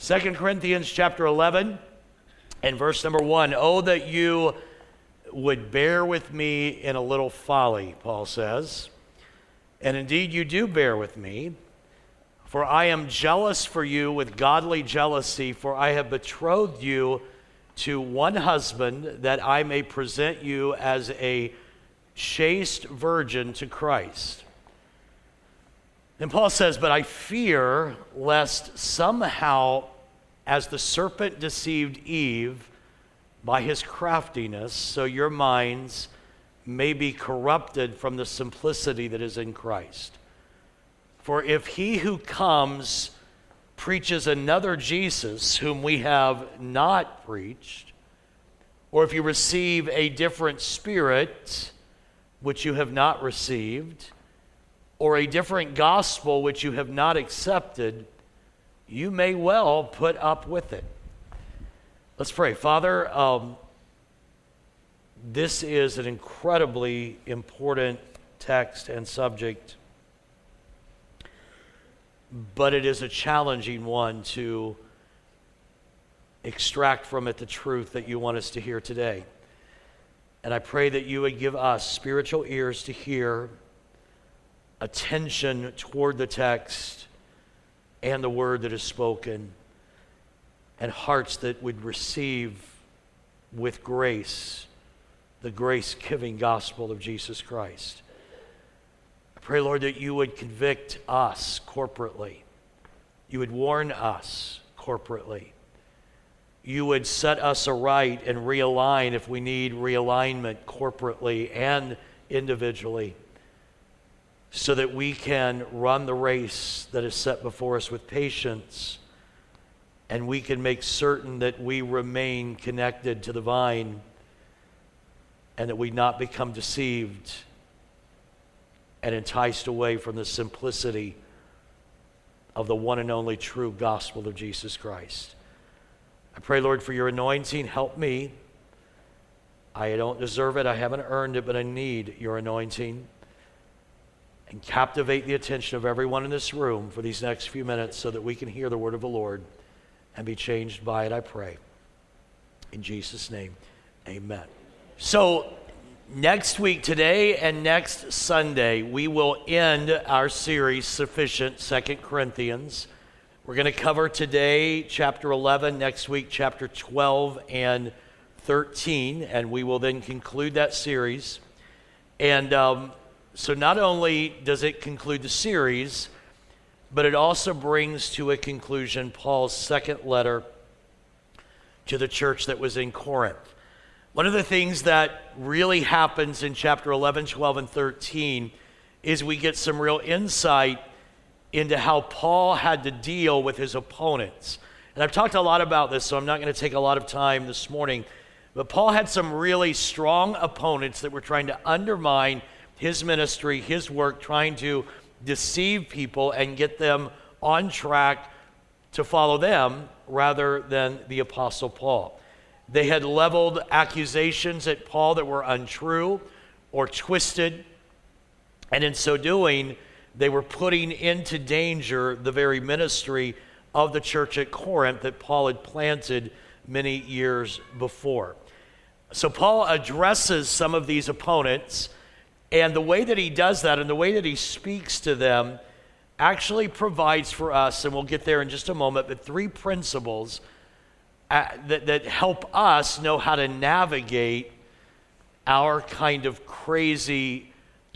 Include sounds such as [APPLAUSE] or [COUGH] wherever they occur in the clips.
2 Corinthians chapter 11 and verse number 1. Oh, that you would bear with me in a little folly, Paul says. And indeed, you do bear with me. For I am jealous for you with godly jealousy, for I have betrothed you to one husband that I may present you as a chaste virgin to Christ. And Paul says, But I fear lest somehow, as the serpent deceived Eve by his craftiness, so your minds may be corrupted from the simplicity that is in Christ. For if he who comes preaches another Jesus whom we have not preached, or if you receive a different spirit which you have not received, or a different gospel which you have not accepted, you may well put up with it. Let's pray. Father, um, this is an incredibly important text and subject but it is a challenging one to extract from it the truth that you want us to hear today. And I pray that you would give us spiritual ears to hear, attention toward the text and the word that is spoken, and hearts that would receive with grace the grace giving gospel of Jesus Christ. I pray, Lord, that you would convict us corporately. You would warn us corporately. You would set us aright and realign if we need realignment corporately and individually so that we can run the race that is set before us with patience and we can make certain that we remain connected to the vine and that we not become deceived and enticed away from the simplicity of the one and only true gospel of Jesus Christ. I pray, Lord, for your anointing. Help me. I don't deserve it, I haven't earned it, but I need your anointing. And captivate the attention of everyone in this room for these next few minutes so that we can hear the word of the Lord and be changed by it, I pray. In Jesus' name, amen. So, Next week, today and next Sunday, we will end our series, Sufficient, Second Corinthians. We're going to cover today chapter 11, next week, chapter 12 and 13, and we will then conclude that series. And um, so, not only does it conclude the series, but it also brings to a conclusion Paul's second letter to the church that was in Corinth. One of the things that really happens in chapter 11, 12, and 13 is we get some real insight into how Paul had to deal with his opponents. And I've talked a lot about this, so I'm not going to take a lot of time this morning. But Paul had some really strong opponents that were trying to undermine his ministry, his work, trying to deceive people and get them on track to follow them rather than the Apostle Paul. They had leveled accusations at Paul that were untrue or twisted. And in so doing, they were putting into danger the very ministry of the church at Corinth that Paul had planted many years before. So Paul addresses some of these opponents, and the way that he does that and the way that he speaks to them actually provides for us, and we'll get there in just a moment, but three principles uh, that, that help us know how to navigate our kind of crazy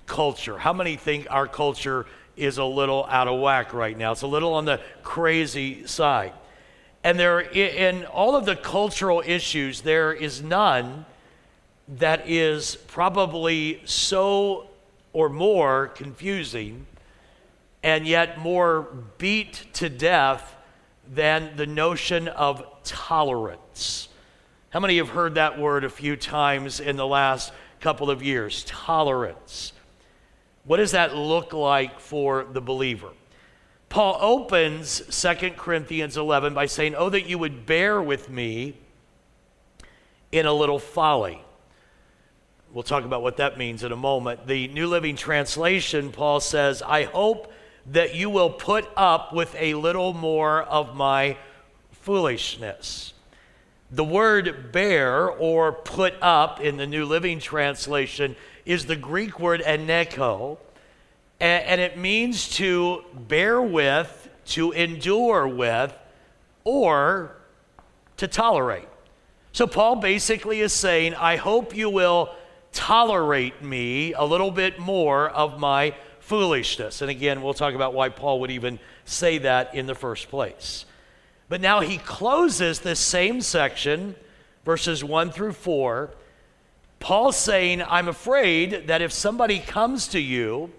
culture. How many think our culture is a little out of whack right now? It's a little on the crazy side. And there, in all of the cultural issues, there is none that is probably so or more confusing and yet more beat to death than the notion of tolerance. How many have heard that word a few times in the last couple of years? Tolerance. What does that look like for the believer? Paul opens 2 Corinthians 11 by saying, Oh, that you would bear with me in a little folly. We'll talk about what that means in a moment. The New Living Translation, Paul says, I hope that you will put up with a little more of my foolishness. The word bear or put up in the New Living Translation is the Greek word aneko, and it means to bear with, to endure with, or to tolerate. So Paul basically is saying, I hope you will tolerate me a little bit more of my foolishness. And again, we'll talk about why Paul would even say that in the first place. But now he closes this same section, verses 1 through 4. Paul saying, I'm afraid that if somebody comes to you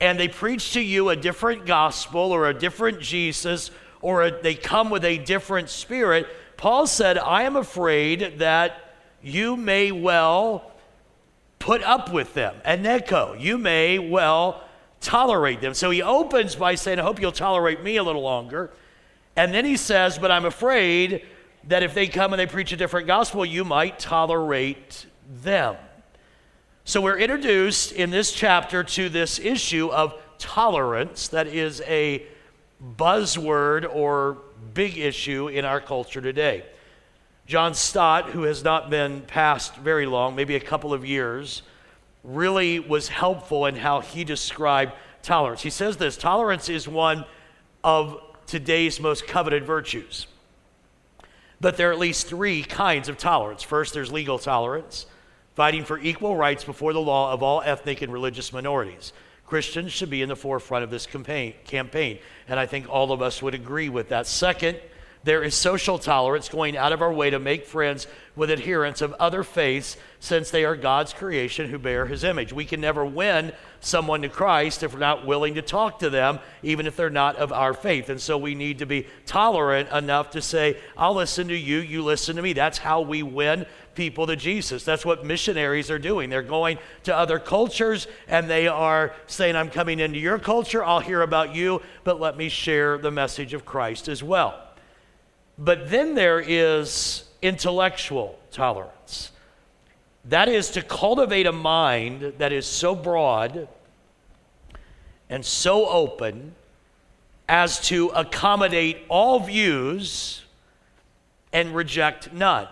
and they preach to you a different gospel or a different Jesus or a, they come with a different spirit, Paul said, I am afraid that you may well put up with them. Aneko, you may well tolerate them. So he opens by saying, I hope you'll tolerate me a little longer. And then he says, But I'm afraid that if they come and they preach a different gospel, you might tolerate them. So we're introduced in this chapter to this issue of tolerance that is a buzzword or big issue in our culture today. John Stott, who has not been passed very long, maybe a couple of years, really was helpful in how he described tolerance. He says this tolerance is one of today's most coveted virtues. But there are at least three kinds of tolerance. First, there's legal tolerance, fighting for equal rights before the law of all ethnic and religious minorities. Christians should be in the forefront of this campaign, campaign, and I think all of us would agree with that. Second, there is social tolerance, going out of our way to make friends with adherents of other faiths since they are God's creation who bear his image. We can never win someone to Christ if we're not willing to talk to them, even if they're not of our faith. And so we need to be tolerant enough to say, I'll listen to you, you listen to me. That's how we win people to Jesus. That's what missionaries are doing. They're going to other cultures and they are saying, I'm coming into your culture, I'll hear about you, but let me share the message of Christ as well. But then there is intellectual tolerance. That is to cultivate a mind that is so broad and so open as to accommodate all views and reject none.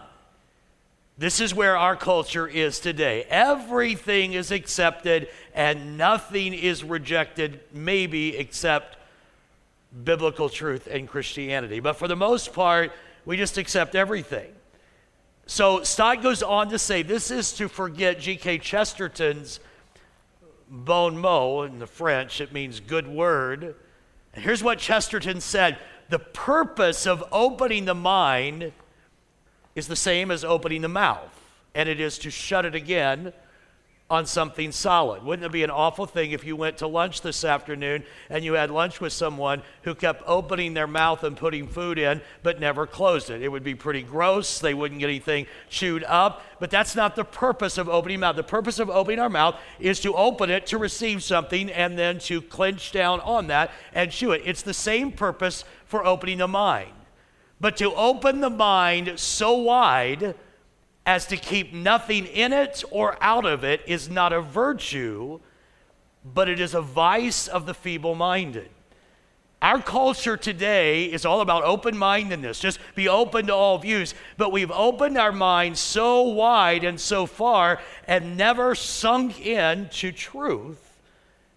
This is where our culture is today. Everything is accepted and nothing is rejected, maybe except biblical truth and Christianity. But for the most part, we just accept everything. So Stott goes on to say this is to forget G.K. Chesterton's bon mot in the French, it means good word. And here's what Chesterton said The purpose of opening the mind is the same as opening the mouth, and it is to shut it again on something solid. Wouldn't it be an awful thing if you went to lunch this afternoon and you had lunch with someone who kept opening their mouth and putting food in but never closed it? It would be pretty gross. They wouldn't get anything chewed up. But that's not the purpose of opening mouth. The purpose of opening our mouth is to open it to receive something and then to clench down on that and chew it. It's the same purpose for opening the mind. But to open the mind so wide as to keep nothing in it or out of it is not a virtue, but it is a vice of the feeble minded. Our culture today is all about open mindedness, just be open to all views. But we've opened our minds so wide and so far and never sunk in to truth,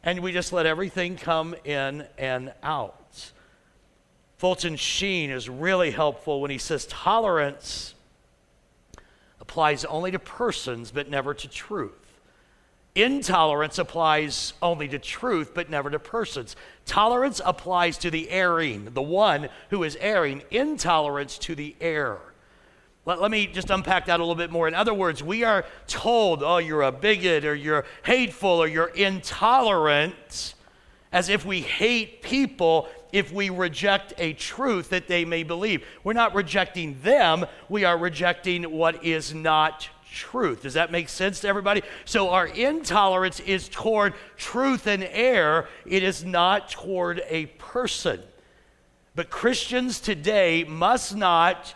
and we just let everything come in and out. Fulton Sheen is really helpful when he says tolerance applies only to persons but never to truth. Intolerance applies only to truth but never to persons. Tolerance applies to the erring, the one who is erring. Intolerance to the error. Let, let, me just unpack that a little bit more. In other words, we are told, oh, you're a bigot or you're hateful or you're intolerant, as if we hate people if we reject a truth that they may believe. We're not rejecting them, we are rejecting what is not truth. Does that make sense to everybody? So our intolerance is toward truth and error, it is not toward a person. But Christians today must not,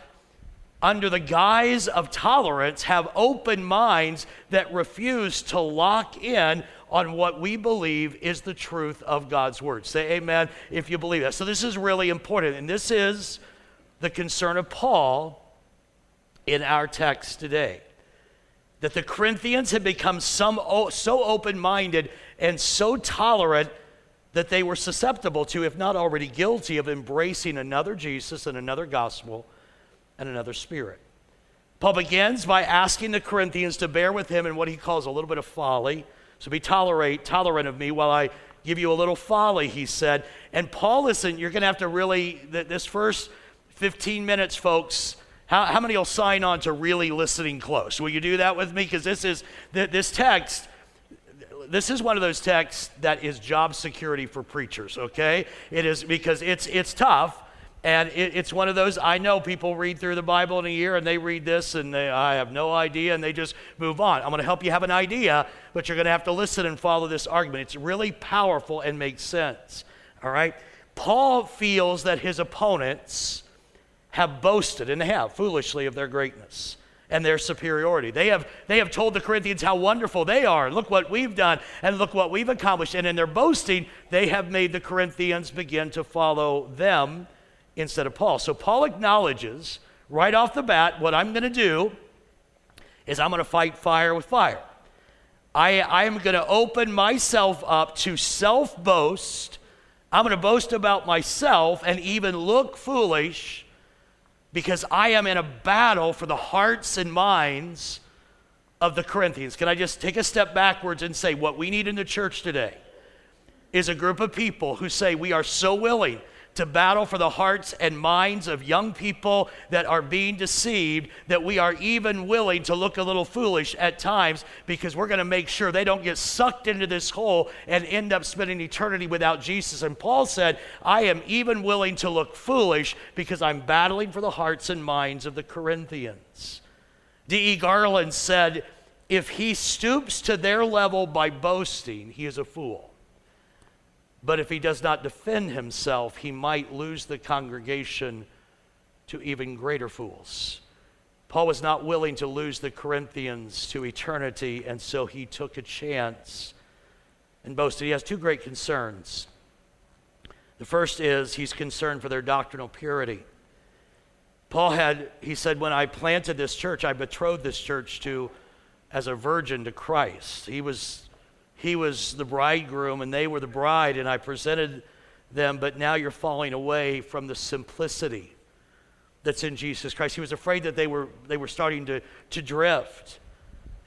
under the guise of tolerance, have open minds that refuse to lock in on what we believe is the truth of God's word. Say amen if you believe that. So, this is really important. And this is the concern of Paul in our text today. That the Corinthians had become some, so open minded and so tolerant that they were susceptible to, if not already guilty, of embracing another Jesus and another gospel and another spirit. Paul begins by asking the Corinthians to bear with him in what he calls a little bit of folly. So be tolerate, tolerant of me while I give you a little folly, he said. And Paul, listen, you're going to have to really, this first 15 minutes, folks, how, how many will sign on to really listening close? Will you do that with me? Because this is, this text this is one of those texts that is job security for preachers, okay? It is because it's, it's tough. And it, it's one of those, I know people read through the Bible in a year and they read this and they, I have no idea and they just move on. I'm going to help you have an idea, but you're going to have to listen and follow this argument. It's really powerful and makes sense. All right? Paul feels that his opponents have boasted, and they have foolishly, of their greatness and their superiority. They have, they have told the Corinthians how wonderful they are. Look what we've done and look what we've accomplished. And in their boasting, they have made the Corinthians begin to follow them instead of Paul. So Paul acknowledges right off the bat what I'm going to do is I'm going to fight fire with fire. I, I am going to open myself up to self boast. I'm going to boast about myself and even look foolish because I am in a battle for the hearts and minds of the Corinthians. Can I just take a step backwards and say what we need in the church today is a group of people who say we are so willing to battle for the hearts and minds of young people that are being deceived, that we are even willing to look a little foolish at times because we're going to make sure they don't get sucked into this hole and end up spending eternity without Jesus. And Paul said, I am even willing to look foolish because I'm battling for the hearts and minds of the Corinthians. D.E. Garland said, if he stoops to their level by boasting, he is a fool. But if he does not defend himself, he might lose the congregation to even greater fools. Paul was not willing to lose the Corinthians to eternity, and so he took a chance and boasted. He has two great concerns. The first is he's concerned for their doctrinal purity. Paul had, he said, when I planted this church, I betrothed this church to as a virgin to Christ. He was he was the bridegroom and they were the bride, and I presented them, but now you're falling away from the simplicity that's in Jesus Christ. He was afraid that they were, they were starting to, to drift.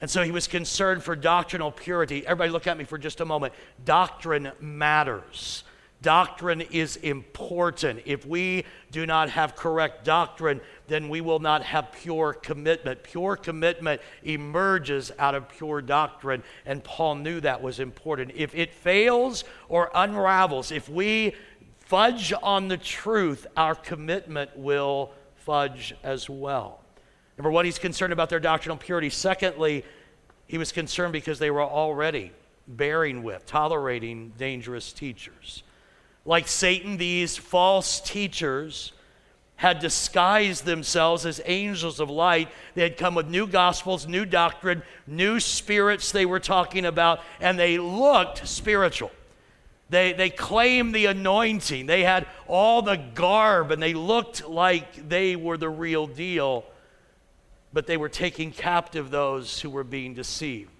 And so he was concerned for doctrinal purity. Everybody, look at me for just a moment. Doctrine matters. Doctrine is important. If we do not have correct doctrine, then we will not have pure commitment. Pure commitment emerges out of pure doctrine, and Paul knew that was important. If it fails or unravels, if we fudge on the truth, our commitment will fudge as well. Number one, he's concerned about their doctrinal purity. Secondly, he was concerned because they were already bearing with, tolerating dangerous teachers. Like Satan, these false teachers had disguised themselves as angels of light. They had come with new gospels, new doctrine, new spirits they were talking about, and they looked spiritual. They, they claimed the anointing. They had all the garb, and they looked like they were the real deal, but they were taking captive those who were being deceived.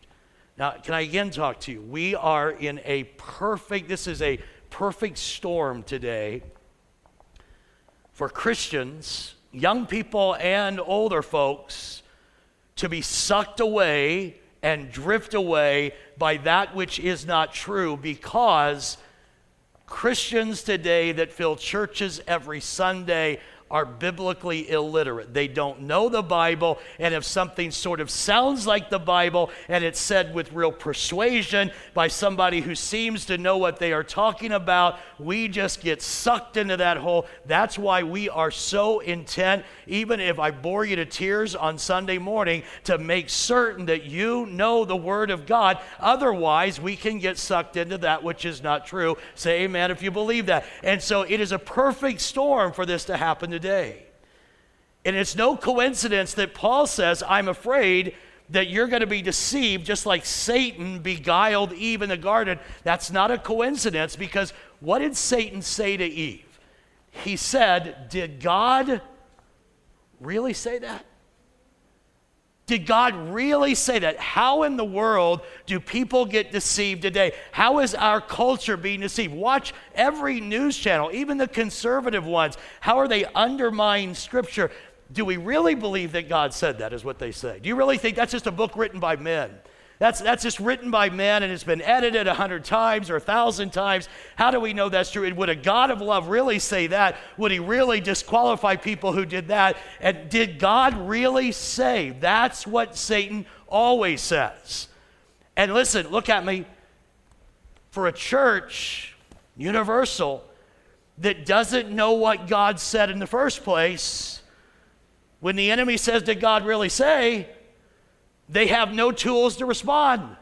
Now, can I again talk to you? We are in a perfect, this is a perfect storm today for Christians, young people and older folks, to be sucked away and drift away by that which is not true because Christians today that fill churches every Sunday are biblically illiterate. They don't know the Bible, and if something sort of sounds like the Bible and it's said with real persuasion by somebody who seems to know what they are talking about, we just get sucked into that hole. That's why we are so intent, even if I bore you to tears on Sunday morning, to make certain that you know the Word of God. Otherwise, we can get sucked into that which is not true. Say amen if you believe that. And so it is a perfect storm for this to happen today today. And it's no coincidence that Paul says, I'm afraid that you're going to be deceived just like Satan beguiled Eve in the garden. That's not a coincidence because what did Satan say to Eve? He said, Did God really say that? Did God really say that? How in the world do people get deceived today? How is our culture being deceived? Watch every news channel, even the conservative ones. How are they undermining Scripture? Do we really believe that God said that, is what they say? Do you really think that's just a book written by men? That's, that's just written by men and it's been edited a hundred times or a thousand times. How do we know that's true? And would a God of love really say that? Would he really disqualify people who did that? And did God really say that's what Satan always says? And listen, look at me. For a church, universal, that doesn't know what God said in the first place, when the enemy says, Did God really say? They have no tools to respond.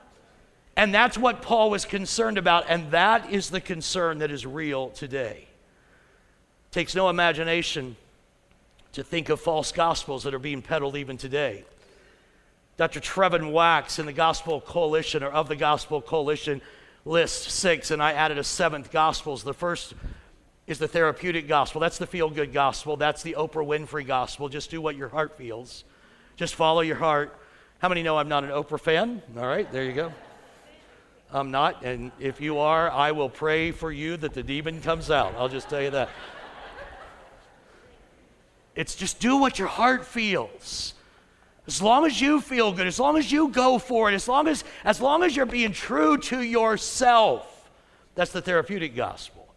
And that's what Paul was concerned about, and that is the concern that is real today. It takes no imagination to think of false gospels that are being peddled even today. Dr. Trevin Wax in the Gospel Coalition or of the Gospel Coalition lists six, and I added a seventh gospels. The first is the therapeutic gospel. That's the feel good gospel. That's the Oprah Winfrey gospel. Just do what your heart feels. Just follow your heart. How many know I'm not an Oprah fan? All right, there you go. I'm not, and if you are, I will pray for you that the demon comes out. I'll just tell you that. It's just do what your heart feels. As long as you feel good, as long as you go for it, as long as, as long as you're being true to yourself, that's the therapeutic gospel.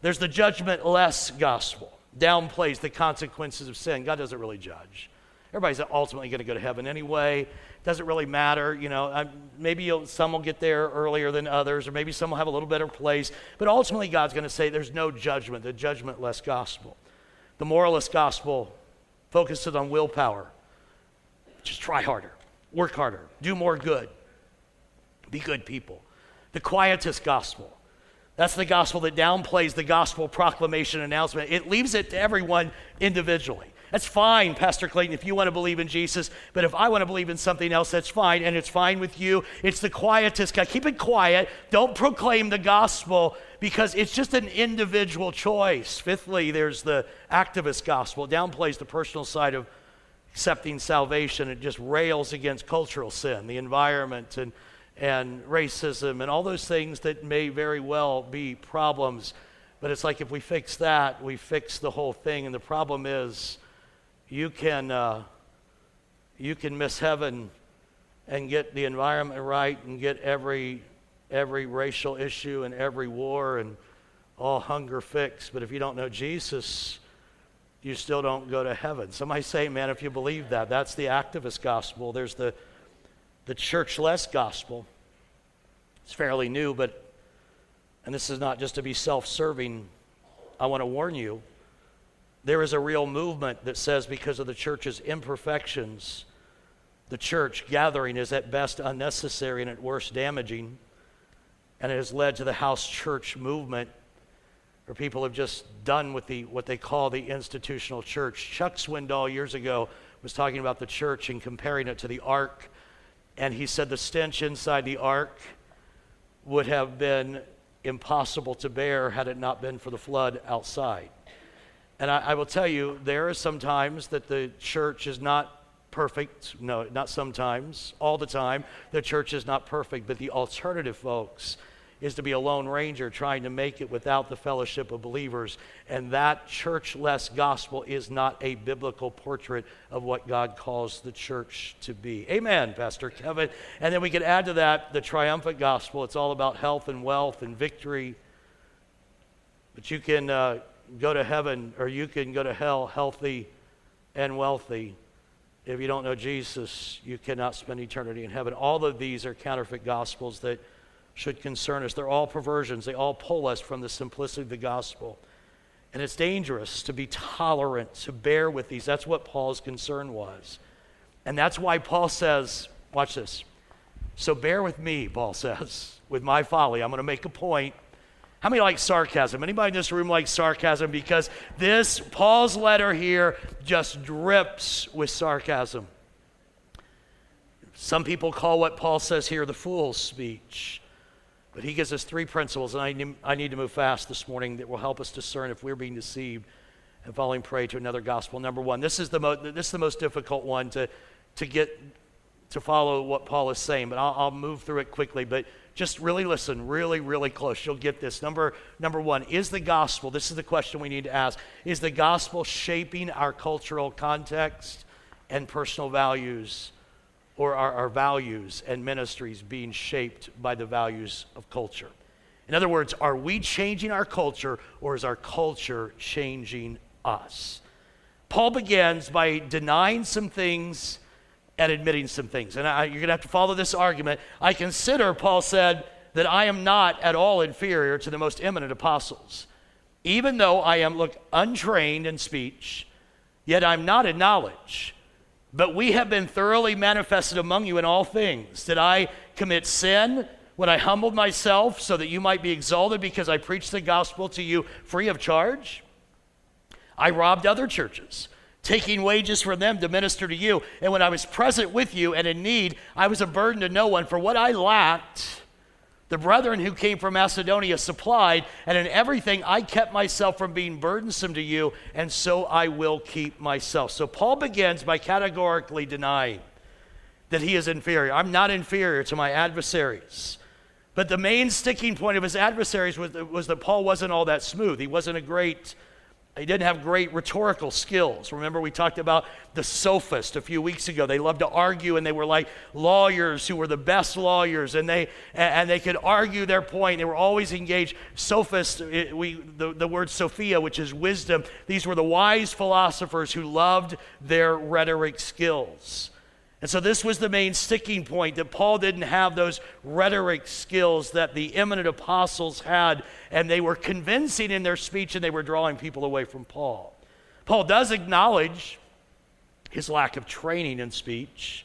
There's the judgment less gospel, downplays the consequences of sin. God doesn't really judge. Everybody's ultimately going to go to heaven anyway. Doesn't really matter, you know. maybe some will get there earlier than others, or maybe some will have a little better place. But ultimately, God's going to say there's no judgment, the judgmentless gospel. The moralist gospel focuses on willpower. Just try harder, work harder, do more good, be good people. The quietist gospel. That's the gospel that downplays the gospel proclamation announcement. It leaves it to everyone individually. That's fine, Pastor Clayton, if you want to believe in Jesus. But if I want to believe in something else, that's fine, and it's fine with you. It's the quietist guy. Keep it quiet. Don't proclaim the gospel because it's just an individual choice. Fifthly, there's the activist gospel. It downplays the personal side of accepting salvation. It just rails against cultural sin, the environment, and, and racism, and all those things that may very well be problems. But it's like if we fix that, we fix the whole thing. And the problem is, you can, uh, you can miss heaven and get the environment right and get every, every racial issue and every war and all hunger fixed. But if you don't know Jesus, you still don't go to heaven. Somebody say, man, if you believe that, that's the activist gospel. There's the, the churchless gospel. It's fairly new, but, and this is not just to be self serving, I want to warn you there is a real movement that says because of the church's imperfections, the church gathering is at best unnecessary and at worst damaging. And it has led to the house church movement where people have just done with the what they call the institutional church. Chuck Swindoll years ago was talking about the church and comparing it to the ark. And he said the stench inside the ark would have been impossible to bear had it not been for the flood outside. And I, I, will tell you, there are some times that the church is not perfect. No, not sometimes, all the time. The church is not perfect. But the alternative, folks, is to be a lone ranger trying to make it without the fellowship of believers. And that churchless gospel is not a biblical portrait of what God calls the church to be. Amen, Pastor Kevin. And then we can add to that the triumphant gospel. It's all about health and wealth and victory. But you can. Uh, go to heaven or you can go to hell healthy and wealthy. If you don't know Jesus, you cannot spend eternity in heaven. All of these are counterfeit gospels that should concern us. They're all perversions, they all pull us from the simplicity of the gospel. And it's dangerous to be tolerant, to bear with these. That's what Paul's concern was. And that's why Paul says, watch this. So bear with me, Paul [LAUGHS] says, with my folly. I'm going to make a point how many like sarcasm? Anybody in this room like sarcasm? Because this, Paul's letter here, just drips with sarcasm. Some people call what Paul says here the fool's speech. But he gives us three principles, and I need, I need to move fast this morning that will help us discern if we're being deceived and falling prey to another gospel. Number one, this is the, mo- this is the most difficult one to, to get to follow what Paul is saying, but I'll, I'll move through it quickly. But just really listen, really, really close. You'll get this. Number, number one, is the gospel, this is the question we need to ask, is the gospel shaping our cultural context and personal values, or are our values and ministries being shaped by the values of culture? In other words, are we changing our culture, or is our culture changing us? Paul begins by denying some things and admitting some things. And I, you're going to have to follow this argument. I consider, Paul said, that I am not at all inferior to the most eminent apostles. Even though I am, look, untrained in speech, yet I'm not in knowledge. But we have been thoroughly manifested among you in all things. Did I commit sin when I humbled myself so that you might be exalted because I preached the gospel to you free of charge? I robbed other churches taking wages from them to minister to you. And when I was present with you and in need, I was a burden to no one. For what I lacked, the brethren who came from Macedonia supplied, and in everything I kept myself from being burdensome to you, and so I will keep myself. So Paul begins by categorically denying that he is inferior. I'm not inferior to my adversaries. But the main sticking point of his adversaries was, was that Paul wasn't all that smooth. He wasn't a great he didn't have great rhetorical skills. Remember, we talked about the sophist a few weeks ago. They loved to argue, and they were like lawyers who were the best lawyers, and they and they could argue their point. They were always engaged. Sophists, we the, the word Sophia, which is wisdom. These were the wise philosophers who loved their rhetoric skills. And so this was the main sticking point that Paul didn't have those rhetoric skills that the eminent apostles had, and they were convincing in their speech and they were drawing people away from Paul. Paul does acknowledge his lack of training in speech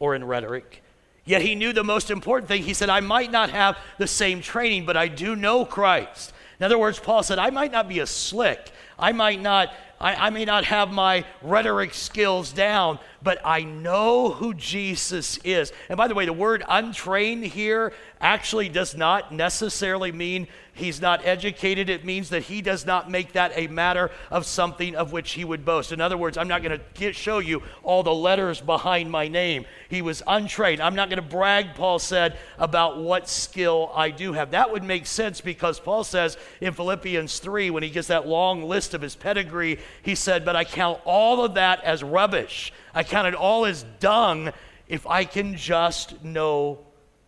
or in rhetoric. Yet he knew the most important thing. He said, I might not have the same training, but I do know Christ. In other words, Paul said, I might not be a slick. I might not I, I may not have my rhetoric skills down, but I know who Jesus is. And by the way, the word untrained here actually does not necessarily mean he's not educated. It means that he does not make that a matter of something of which he would boast. In other words, I'm not going to show you all the letters behind my name. He was untrained. I'm not going to brag, Paul said, about what skill I do have. That would make sense because Paul says in Philippians 3, when he gives that long list of his pedigree, he said, But I count all of that as rubbish. I count it all as dung if I can just know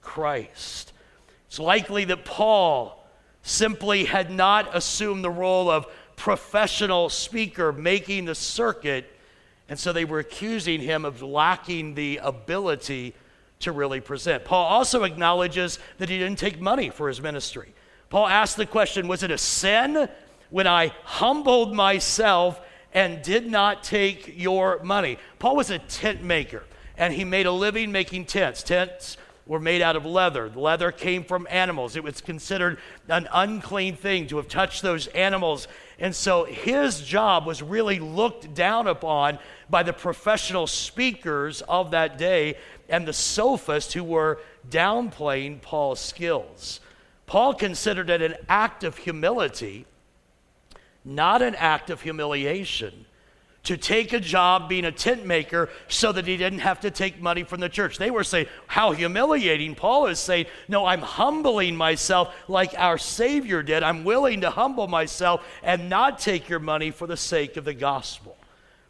Christ. It's likely that Paul simply had not assumed the role of professional speaker making the circuit, and so they were accusing him of lacking the ability to really present. Paul also acknowledges that he didn't take money for his ministry. Paul asked the question Was it a sin when I humbled myself and did not take your money? Paul was a tent maker, and he made a living making tents. Tents were made out of leather. The leather came from animals. It was considered an unclean thing to have touched those animals. And so his job was really looked down upon by the professional speakers of that day and the sophists who were downplaying Paul's skills. Paul considered it an act of humility, not an act of humiliation to take a job being a tent maker so that he didn't have to take money from the church. They were saying, How humiliating. Paul is saying, No, I'm humbling myself like our Savior did. I'm willing to humble myself and not take your money for the sake of the gospel.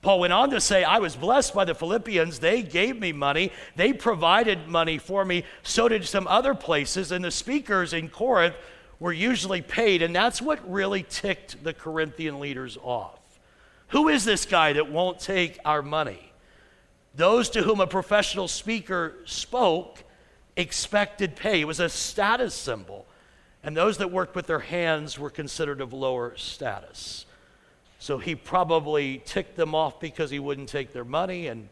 Paul went on to say, I was blessed by the Philippians. They gave me money. They provided money for me. So did some other places. And the speakers in Corinth were usually paid. And that's what really ticked the Corinthian leaders off. Who is this guy that won't take our money? Those to whom a professional speaker spoke expected pay. It was a status symbol. And those that worked with their hands were considered of lower status. So he probably ticked them off because he wouldn't take their money, and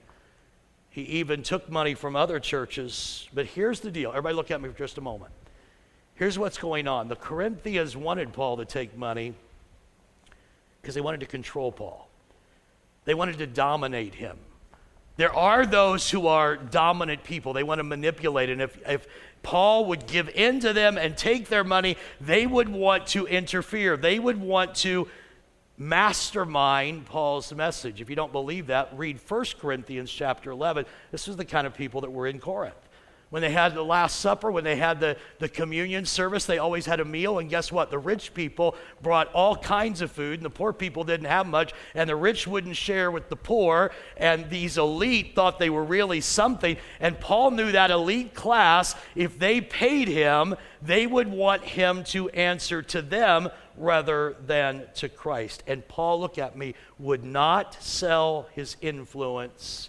he even took money from other churches. But here's the deal everybody, look at me for just a moment. Here's what's going on the Corinthians wanted Paul to take money because they wanted to control Paul, they wanted to dominate him. There are those who are dominant people. They want to manipulate. And if, if Paul would give in to them and take their money, they would want to interfere. They would want to mastermind Paul's message. If you don't believe that, read 1 Corinthians chapter 11. This is the kind of people that were in Corinth when they had the Last Supper, when they had the, the communion service, they always had a meal. And guess what? The rich people brought all kinds of food, and the poor people didn't have much. And the rich wouldn't share with the poor. And these elite thought they were really something. And Paul knew that elite class, if they paid him, they would want him to answer to them rather than to Christ. And Paul, look at me, would not sell his influence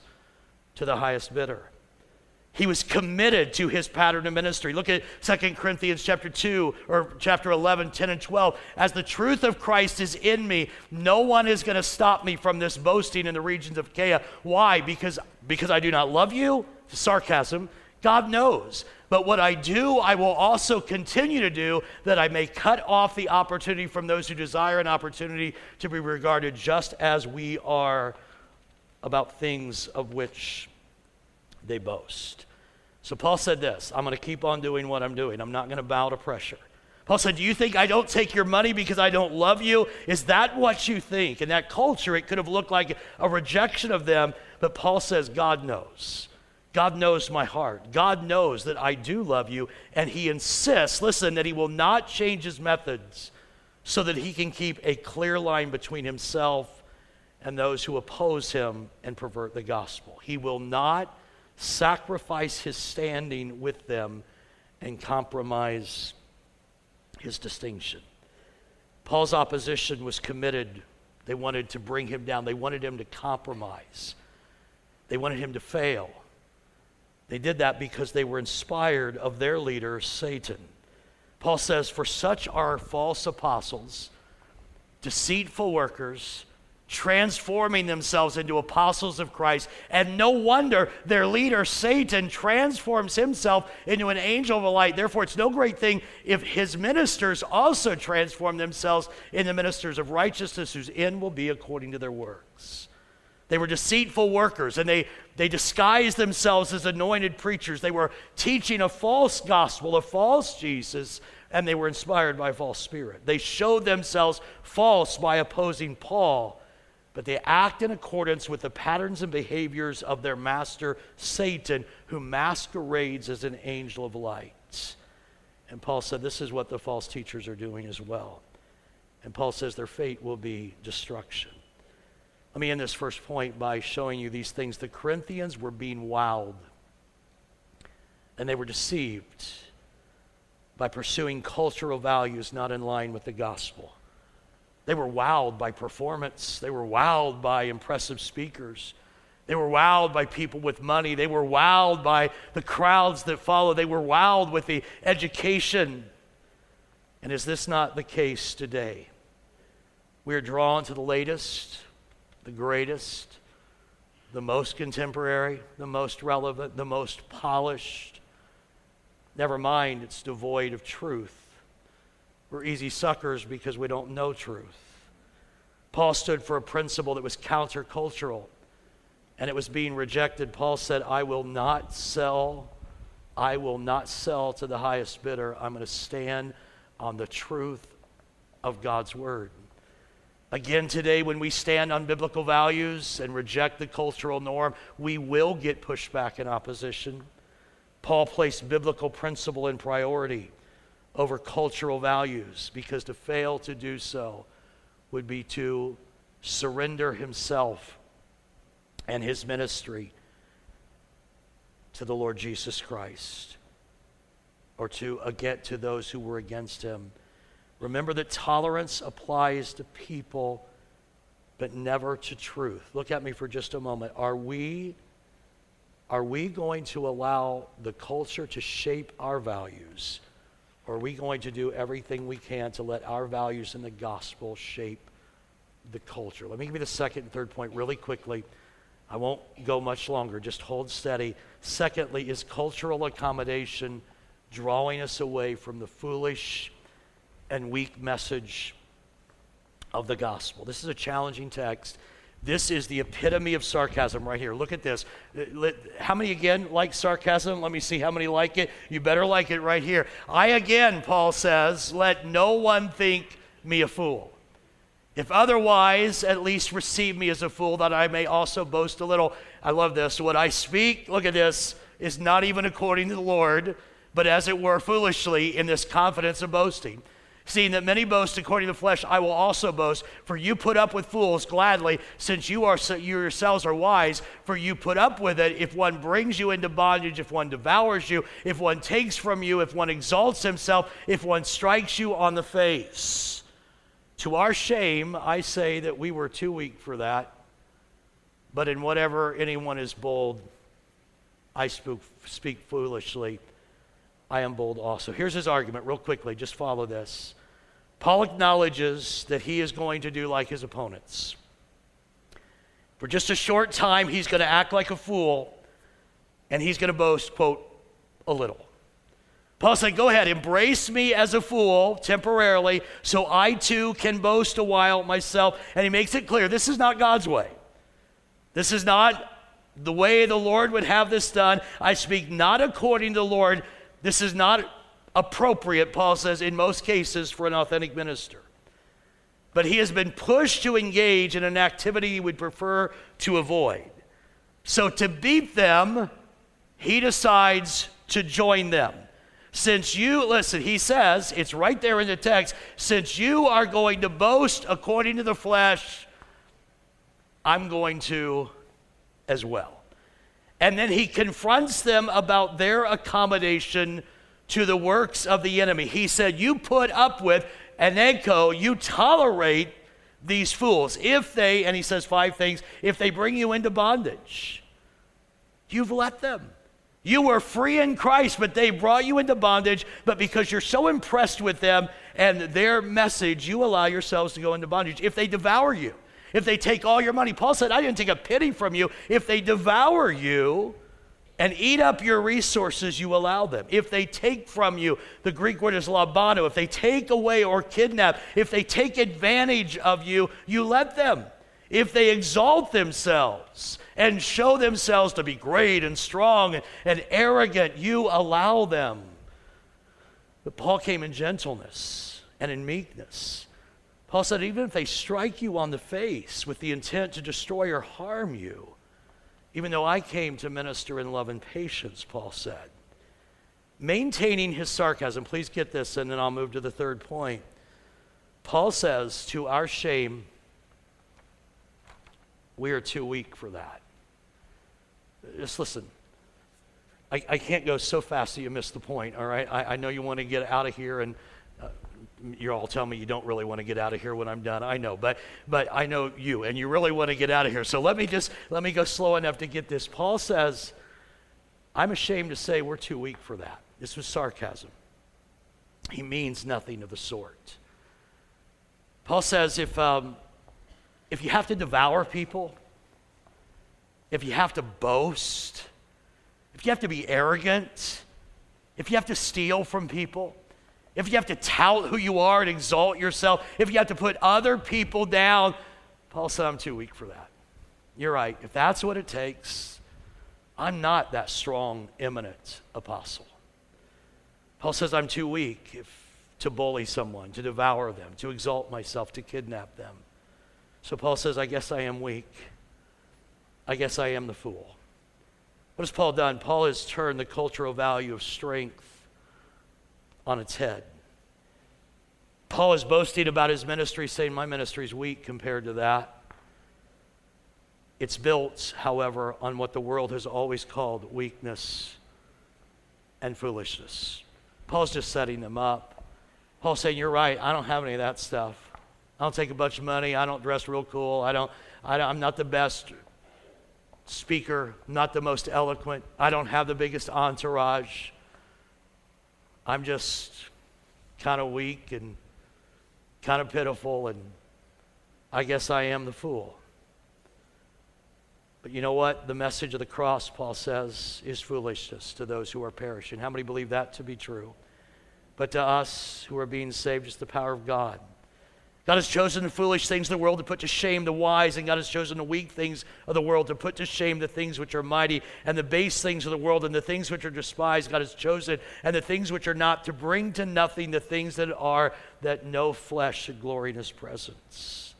to the highest bidder. He was committed to his pattern of ministry. Look at 2 Corinthians chapter 2 or chapter 11, 10 and 12. As the truth of Christ is in me, no one is going to stop me from this boasting in the regions of Achaia. Why? Because, because I do not love you? Sarcasm. God knows. But what I do, I will also continue to do, that I may cut off the opportunity from those who desire an opportunity to be regarded just as we are about things of which they boast. So Paul said this I'm going to keep on doing what I'm doing. I'm not going to bow to pressure. Paul said, Do you think I don't take your money because I don't love you? Is that what you think? In that culture, it could have looked like a rejection of them, but Paul says, God knows. God knows my heart. God knows that I do love you, and he insists, listen, that he will not change his methods so that he can keep a clear line between himself and those who oppose him and pervert the gospel. He will not sacrifice his standing with them and compromise his distinction. Paul's opposition was committed. They wanted to bring him down, they wanted him to compromise, they wanted him to fail. They did that because they were inspired of their leader, Satan. Paul says, For such are false apostles, deceitful workers transforming themselves into apostles of Christ. And no wonder their leader, Satan, transforms himself into an angel of light. Therefore, it's no great thing if his ministers also transform themselves into ministers of righteousness, whose end will be according to their works. They were deceitful workers and they, they disguised themselves as anointed preachers. They were teaching a false gospel, a false Jesus, and they were inspired by a false spirit. They showed themselves false by opposing Paul but they act in accordance with the patterns and behaviors of their master, Satan, who masquerades as an angel of light. And Paul said, This is what the false teachers are doing as well. And Paul says their fate will be destruction. Let me end this first point by showing you these things. The Corinthians were being wowed, and they were deceived by pursuing cultural values not in line with the gospel. They were wowed by performance. They were wowed by impressive speakers. They were wowed by people with money. They were wowed by the crowds that follow. They were wowed with the education. And is this not the case today? We are drawn to the latest, the greatest, the most contemporary, the most relevant, the most polished. Never mind, it's devoid of truth. We're easy suckers because we don't know truth. Paul stood for a principle that was countercultural and it was being rejected. Paul said, I will not sell, I will not sell to the highest bidder. I'm going to stand on the truth of God's word. Again, today, when we stand on biblical values and reject the cultural norm, we will get pushback and opposition. Paul placed biblical principle in priority over cultural values because to fail to do so would be to surrender himself and his ministry to the Lord Jesus Christ or to uh, get to those who were against him. Remember that tolerance applies to people but never to truth. Look at me for just a moment. Are we are we going to allow the culture to shape our values? Or are we going to do everything we can to let our values in the gospel shape the culture? Let me give you the second and third point really quickly. I won't go much longer, just hold steady. Secondly, is cultural accommodation drawing us away from the foolish and weak message of the gospel? This is a challenging text. This is the epitome of sarcasm right here. Look at this. Uh, how many again like sarcasm? Let me see how many like it. You better like it right here. I again, Paul says, let no one think me a fool. If otherwise, at least receive me as a fool, that I may also boast a little. I love this. What I speak, look at this, is not even according to the Lord, but as it were foolishly in this confidence of boasting. Seeing that many boast according to the flesh, I will also boast. For you put up with fools gladly, since you are you yourselves are wise. For you put up with it. If one brings you into bondage, if one devours you, if one takes from you, if one exalts himself, if one strikes you on the face. To our shame, I say that we were too weak for that. But in whatever anyone is bold, I speak, speak foolishly. I am bold also. Here's his argument, real quickly. Just follow this. Paul acknowledges that he is going to do like his opponents. For just a short time, he's going to act like a fool and he's going to boast, quote, a little. Paul said, Go ahead, embrace me as a fool temporarily so I too can boast a while myself. And he makes it clear this is not God's way. This is not the way the Lord would have this done. I speak not according to the Lord, this is not appropriate, Paul says, in most cases for an authentic minister. But he has been pushed to engage in an activity he would prefer to avoid. So to beat them, he decides to join them. Since you, listen, he says, it's right there in the text, since you are going to boast according to the flesh, I'm going to as well. And then he confronts them about their accommodation to the works of the enemy. He said, You put up with anecho, you tolerate these fools. If they, and he says five things, if they bring you into bondage, you've let them. You were free in Christ, but they brought you into bondage. But because you're so impressed with them and their message, you allow yourselves to go into bondage. If they devour you, if they take all your money. Paul said, I didn't take a pity from you. If they devour you and eat up your resources, you allow them. If they take from you, the Greek word is lambano, if they take away or kidnap, if they take advantage of you, you let them. If they exalt themselves and show themselves to be great and strong and arrogant, you allow them. But Paul came in gentleness and in meekness. Paul said, even if they strike you on the face with the intent to destroy or harm you, even though I came to minister in love and patience, Paul said. Maintaining his sarcasm, please get this, and then I'll move to the third point. Paul says, to our shame, we are too weak for that. Just listen. I, I can't go so fast that you miss the point, all right? I, I know you want to get out of here and you all tell me you don't really want to get out of here when I'm done. I know, but but I know you, and you really want to get out of here. So let me just let me go slow enough to get this. Paul says, "I'm ashamed to say we're too weak for that." This was sarcasm. He means nothing of the sort. Paul says, if um, if you have to devour people, if you have to boast, if you have to be arrogant, if you have to steal from people if you have to tout who you are and exalt yourself, if you have to put other people down, Paul said, I'm too weak for that. You're right. If that's what it takes, I'm not that strong, eminent apostle. Paul says, I'm too weak if, to bully someone, to devour them, to exalt myself, to kidnap them. So Paul says, I guess I am weak. I guess I am the fool. What has Paul done? Paul has turned the cultural value of strength on its head. Paul is boasting about his ministry, saying, My ministry is weak compared to that. It's built, however, on what the world has always called weakness and foolishness. Paul's just setting them up. Paul's saying, You're right, I don't have any of that stuff. I don't take a bunch of money. I don't dress real cool. I don't, I don't, I'm not the best speaker, not the most eloquent. I don't have the biggest entourage. I'm just kind of weak and kind of pitiful, and I guess I am the fool. But you know what? The message of the cross, Paul says, is foolishness to those who are perishing. How many believe that to be true? But to us who are being saved, it's the power of God. God has chosen the foolish things of the world to put to shame the wise, and God has chosen the weak things of the world to put to shame the things which are mighty, and the base things of the world, and the things which are despised, God has chosen, and the things which are not, to bring to nothing the things that are, that no flesh should glory in his presence.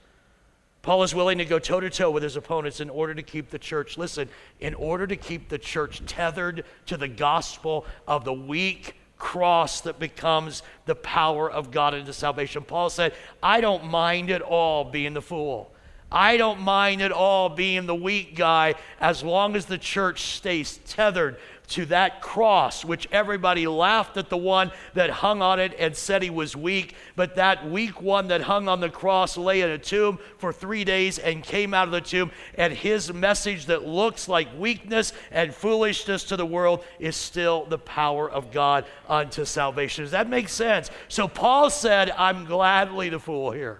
Paul is willing to go toe to toe with his opponents in order to keep the church, listen, in order to keep the church tethered to the gospel of the weak cross that becomes the power of God into salvation. Paul said, I don't mind at all being the fool. I don't mind at all being the weak guy as long as the church stays tethered to that cross, which everybody laughed at the one that hung on it and said he was weak. But that weak one that hung on the cross lay in a tomb for three days and came out of the tomb. And his message that looks like weakness and foolishness to the world is still the power of God unto salvation. Does that make sense? So Paul said, I'm gladly the fool here.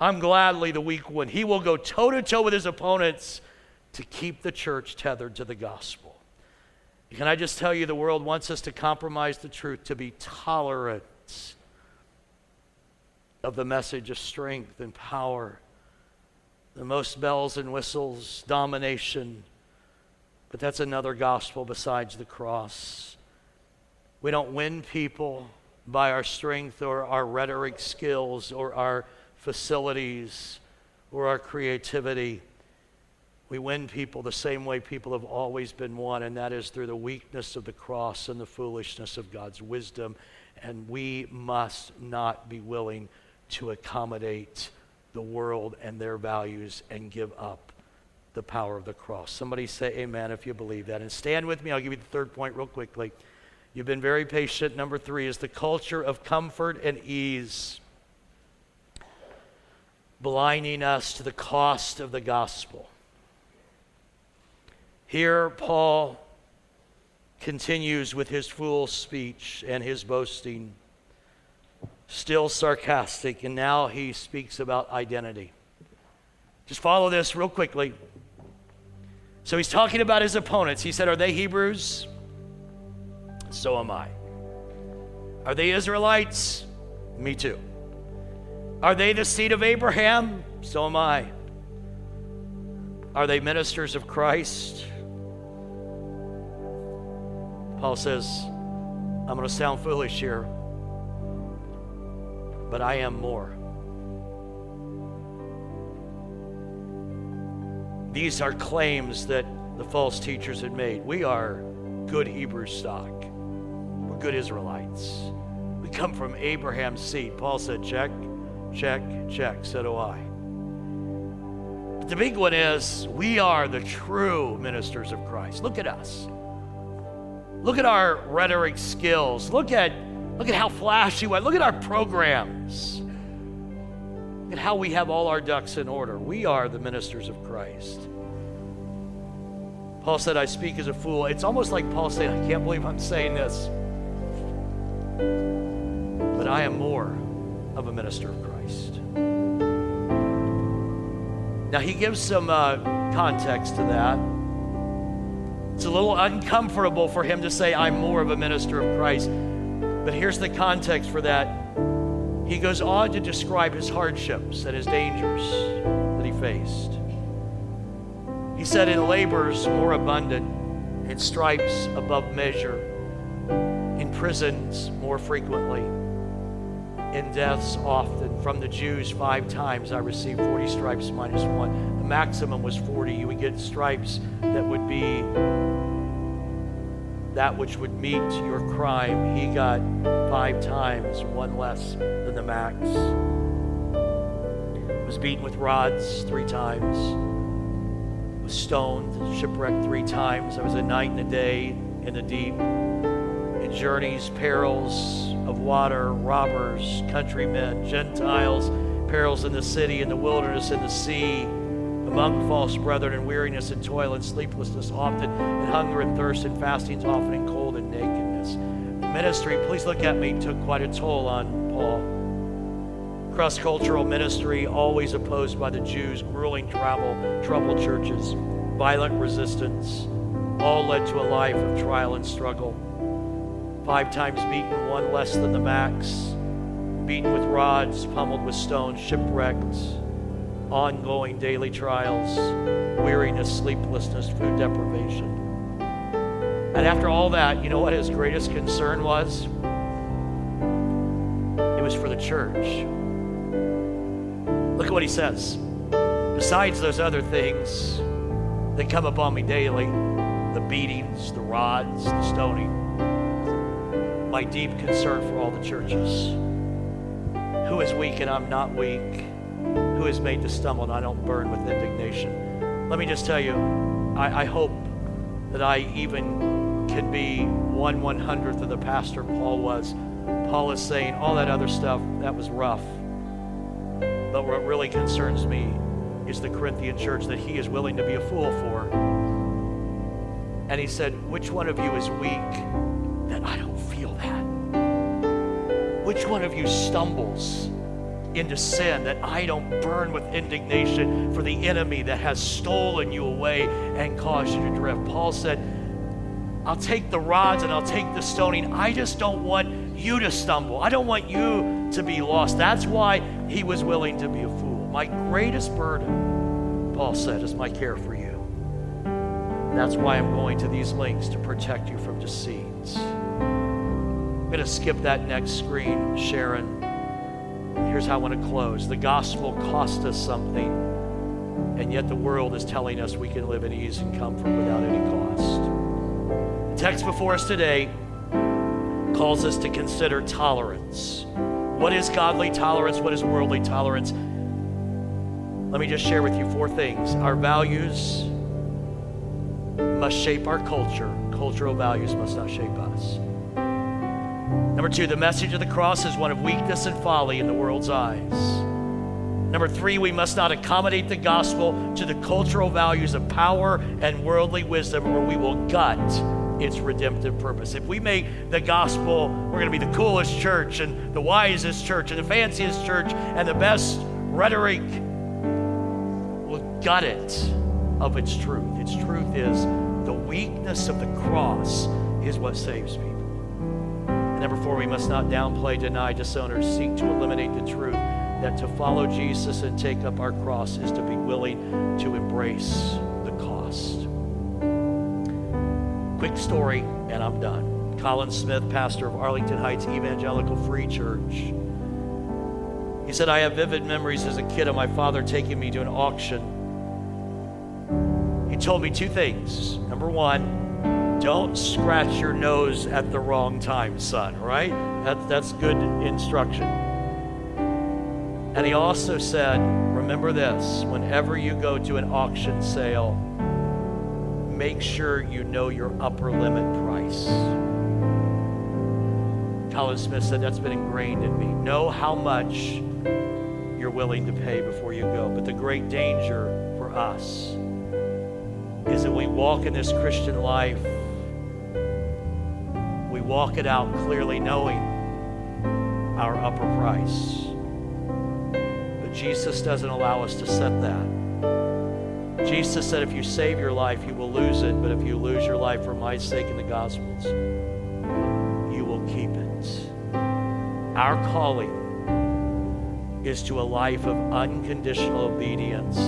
I'm gladly the weak one. He will go toe to toe with his opponents to keep the church tethered to the gospel. Can I just tell you, the world wants us to compromise the truth, to be tolerant of the message of strength and power, the most bells and whistles, domination. But that's another gospel besides the cross. We don't win people by our strength or our rhetoric skills or our facilities or our creativity. We win people the same way people have always been won, and that is through the weakness of the cross and the foolishness of God's wisdom. And we must not be willing to accommodate the world and their values and give up the power of the cross. Somebody say amen if you believe that. And stand with me. I'll give you the third point real quickly. You've been very patient. Number three is the culture of comfort and ease, blinding us to the cost of the gospel. Here, Paul continues with his fool speech and his boasting, still sarcastic, and now he speaks about identity. Just follow this real quickly. So he's talking about his opponents. He said, Are they Hebrews? So am I. Are they Israelites? Me too. Are they the seed of Abraham? So am I. Are they ministers of Christ? Paul says, I'm going to sound foolish here, but I am more. These are claims that the false teachers had made. We are good Hebrew stock. We're good Israelites. We come from Abraham's seed. Paul said, check, check, check. So do I. But the big one is we are the true ministers of Christ. Look at us. Look at our rhetoric skills. Look at, look at how flashy we are. Look at our programs. Look at how we have all our ducks in order. We are the ministers of Christ. Paul said, I speak as a fool. It's almost like Paul saying, I can't believe I'm saying this. But I am more of a minister of Christ. Now, he gives some uh, context to that. It's a little uncomfortable for him to say, I'm more of a minister of Christ. But here's the context for that. He goes on to describe his hardships and his dangers that he faced. He said, In labors more abundant, in stripes above measure, in prisons more frequently, in deaths often. From the Jews, five times I received 40 stripes minus one. The maximum was 40. You would get stripes that would be that which would meet your crime. He got five times, one less than the max. Was beaten with rods three times. Was stoned, shipwrecked three times. I was a night and a day in the deep. In journeys, perils of water, robbers, countrymen, Gentiles, perils in the city, in the wilderness, in the sea among false brethren, and weariness and toil and sleeplessness often, and hunger and thirst and fastings often, and cold and nakedness. Ministry, please look at me, took quite a toll on Paul. Cross cultural ministry, always opposed by the Jews, grueling travel, troubled churches, violent resistance, all led to a life of trial and struggle. Five times beaten, one less than the max, beaten with rods, pummeled with stones, shipwrecked ongoing daily trials, weariness, sleeplessness, food deprivation. And after all that, you know what his greatest concern was? It was for the church. Look at what he says. Besides those other things that come upon me daily the beatings, the rods, the stoning my deep concern for all the churches. Who is weak and I'm not weak? Who is made to stumble and I don't burn with indignation? Let me just tell you, I, I hope that I even can be one one hundredth of the pastor Paul was. Paul is saying all that other stuff, that was rough. But what really concerns me is the Corinthian church that he is willing to be a fool for. And he said, Which one of you is weak Which one of you stumbles into sin that I don't burn with indignation for the enemy that has stolen you away and caused you to drift? Paul said, I'll take the rods and I'll take the stoning. I just don't want you to stumble. I don't want you to be lost. That's why he was willing to be a fool. My greatest burden, Paul said, is my care for you. That's why I'm going to these links to protect you from deceit. I'm going to skip that next screen, Sharon. Here's how I want to close. The gospel cost us something, and yet the world is telling us we can live in ease and comfort without any cost. The text before us today calls us to consider tolerance. What is godly tolerance? What is worldly tolerance? Let me just share with you four things. Our values must shape our culture, cultural values must not shape us. Number two, the message of the cross is one of weakness and folly in the world's eyes. Number three, we must not accommodate the gospel to the cultural values of power and worldly wisdom, or we will gut its redemptive purpose. If we make the gospel, we're going to be the coolest church and the wisest church and the fanciest church and the best rhetoric, we'll gut it of its truth. Its truth is the weakness of the cross is what saves people. Number four, we must not downplay, deny, disown, or seek to eliminate the truth that to follow Jesus and take up our cross is to be willing to embrace the cost. Quick story, and I'm done. Colin Smith, pastor of Arlington Heights Evangelical Free Church. He said, I have vivid memories as a kid of my father taking me to an auction He told me two things. Number one, don't scratch your nose at the wrong time, son, right? That, that's good instruction. And he also said, remember this whenever you go to an auction sale, make sure you know your upper limit price. Colin Smith said that's been ingrained in me. Know how much you're willing to pay before you go. But the great danger for us is that we walk in this Christian life, walk it out clearly knowing our upper price. But Jesus doesn't allow us to set that. Jesus said, if you save your life, you will lose it, but if you lose your life for my sake in the Gospels, you will keep it. Our calling is to a life of unconditional obedience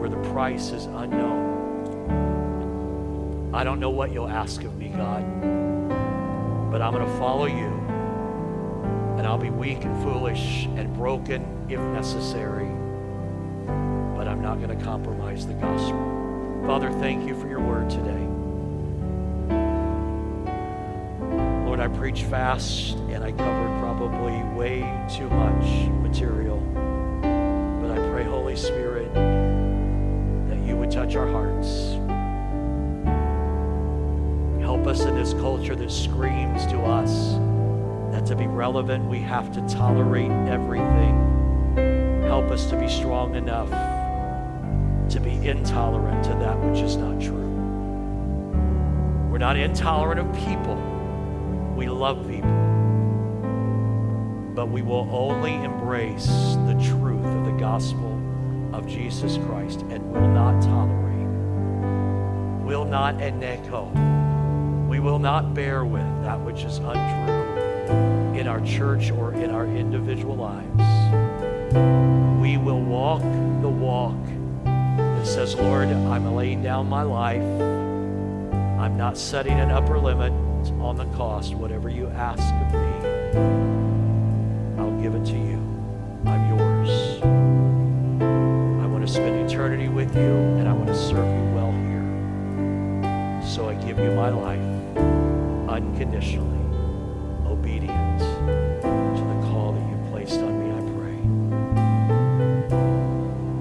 where the price is unknown. I don't know what you'll ask of me, God, but I'm going to follow you. And I'll be weak and foolish and broken if necessary, but I'm not going to compromise the gospel. Father, thank you for your word today. Lord, I preach fast and I covered probably way too much material. But I pray, Holy Spirit, that you would touch our hearts. Us in this culture that screams to us that to be relevant, we have to tolerate everything. Help us to be strong enough to be intolerant to that which is not true. We're not intolerant of people, we love people. But we will only embrace the truth of the gospel of Jesus Christ and will not tolerate, will not echo, we will not bear with that which is untrue in our church or in our individual lives. We will walk the walk that says, Lord, I'm laying down my life. I'm not setting an upper limit on the cost. Whatever you ask of me, I'll give it to you. I'm yours. I want to spend eternity with you, and I want to serve you well here. So I give you my life unconditionally, obedient to the call that you placed on me, I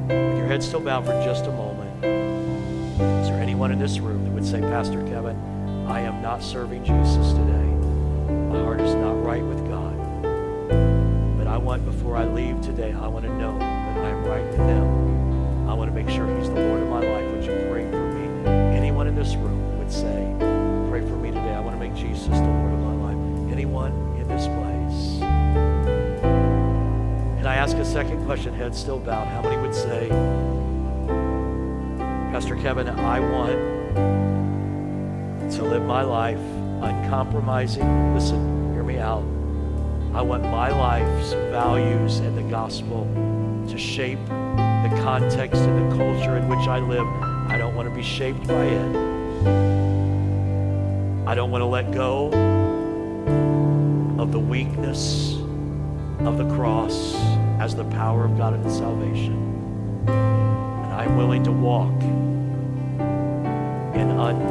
pray. With your head still bowed for just a moment, is there anyone in this room that would say, Pastor Kevin, I am not serving Jesus today? My heart is not right with God. But I want, before I leave today, I want to know that I am right with Him. I want to make sure He's the Lord of my life. Would you pray for me? Anyone in this room would say, make Jesus the Lord of my life. Anyone in this place? And I ask a second question, head still bowed. How many would say, Pastor Kevin, I want to live my life uncompromising? Listen, hear me out. I want my life's values and the gospel to shape the context and the culture in which I live. I don't want to be shaped by it. I don't want to let go of the weakness of the cross as the power of God and salvation. And I'm willing to walk in un-